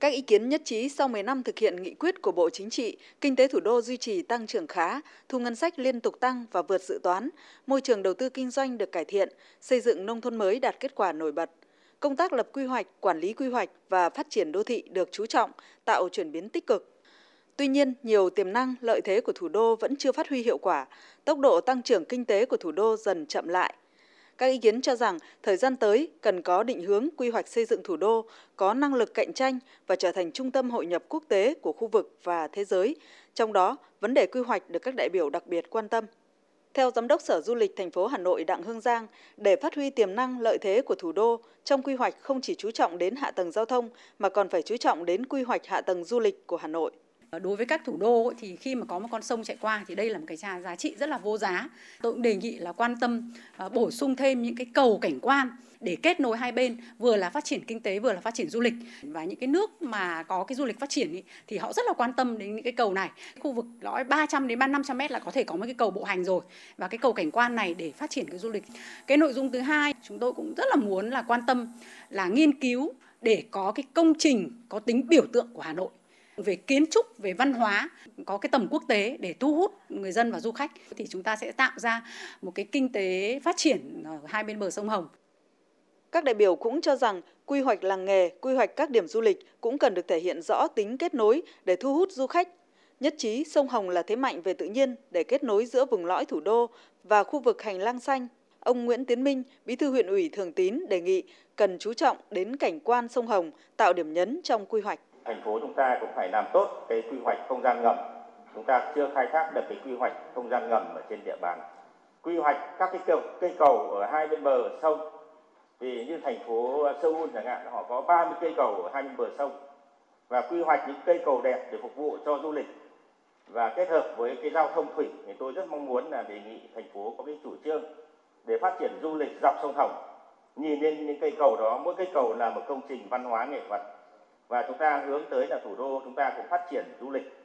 Các ý kiến nhất trí sau 10 năm thực hiện nghị quyết của Bộ Chính trị, kinh tế thủ đô duy trì tăng trưởng khá, thu ngân sách liên tục tăng và vượt dự toán, môi trường đầu tư kinh doanh được cải thiện, xây dựng nông thôn mới đạt kết quả nổi bật. Công tác lập quy hoạch, quản lý quy hoạch và phát triển đô thị được chú trọng, tạo chuyển biến tích cực. Tuy nhiên, nhiều tiềm năng, lợi thế của thủ đô vẫn chưa phát huy hiệu quả, tốc độ tăng trưởng kinh tế của thủ đô dần chậm lại. Các ý kiến cho rằng thời gian tới cần có định hướng quy hoạch xây dựng thủ đô có năng lực cạnh tranh và trở thành trung tâm hội nhập quốc tế của khu vực và thế giới. Trong đó, vấn đề quy hoạch được các đại biểu đặc biệt quan tâm. Theo Giám đốc Sở Du lịch thành phố Hà Nội Đặng Hương Giang, để phát huy tiềm năng lợi thế của thủ đô, trong quy hoạch không chỉ chú trọng đến hạ tầng giao thông mà còn phải chú trọng đến quy hoạch hạ tầng du lịch của Hà Nội. Ờ, đối với các thủ đô thì khi mà có một con sông chạy qua thì đây là một cái giá trị rất là vô giá. Tôi cũng đề nghị là quan tâm ờ, bổ sung thêm những cái cầu cảnh quan để kết nối hai bên vừa là phát triển kinh tế vừa là phát triển du lịch. Và những cái nước mà có cái du lịch phát triển ý, thì họ rất là quan tâm đến những cái cầu này. Khu vực lõi 300 đến 500 mét là có thể có một cái cầu bộ hành rồi. Và cái cầu cảnh quan này để phát triển cái du lịch. Cái nội dung thứ hai chúng tôi cũng rất là muốn là quan tâm là nghiên cứu để có cái công trình có tính biểu tượng của Hà Nội về kiến trúc, về văn hóa có cái tầm quốc tế để thu hút người dân và du khách thì chúng ta sẽ tạo ra một cái kinh tế phát triển ở hai bên bờ sông Hồng. Các đại biểu cũng cho rằng quy hoạch làng nghề, quy hoạch các điểm du lịch cũng cần được thể hiện rõ tính kết nối để thu hút du khách. Nhất trí sông Hồng là thế mạnh về tự nhiên để kết nối giữa vùng lõi thủ đô và khu vực hành lang xanh. Ông Nguyễn Tiến Minh, Bí thư huyện ủy Thường Tín đề nghị cần chú trọng đến cảnh quan sông Hồng, tạo điểm nhấn trong quy hoạch thành phố chúng ta cũng phải làm tốt cái quy hoạch không gian ngầm. Chúng ta chưa khai thác được cái quy hoạch không gian ngầm ở trên địa bàn. Quy hoạch các cái cầu, cây cầu ở hai bên bờ sông. Vì như thành phố Seoul chẳng hạn họ có 30 cây cầu ở hai bên bờ sông. Và quy hoạch những cây cầu đẹp để phục vụ cho du lịch. Và kết hợp với cái giao thông thủy thì tôi rất mong muốn là đề nghị thành phố có cái chủ trương để phát triển du lịch dọc sông Hồng. Nhìn lên những cây cầu đó mỗi cây cầu là một công trình văn hóa nghệ thuật và chúng ta hướng tới là thủ đô, chúng ta cũng phát triển du lịch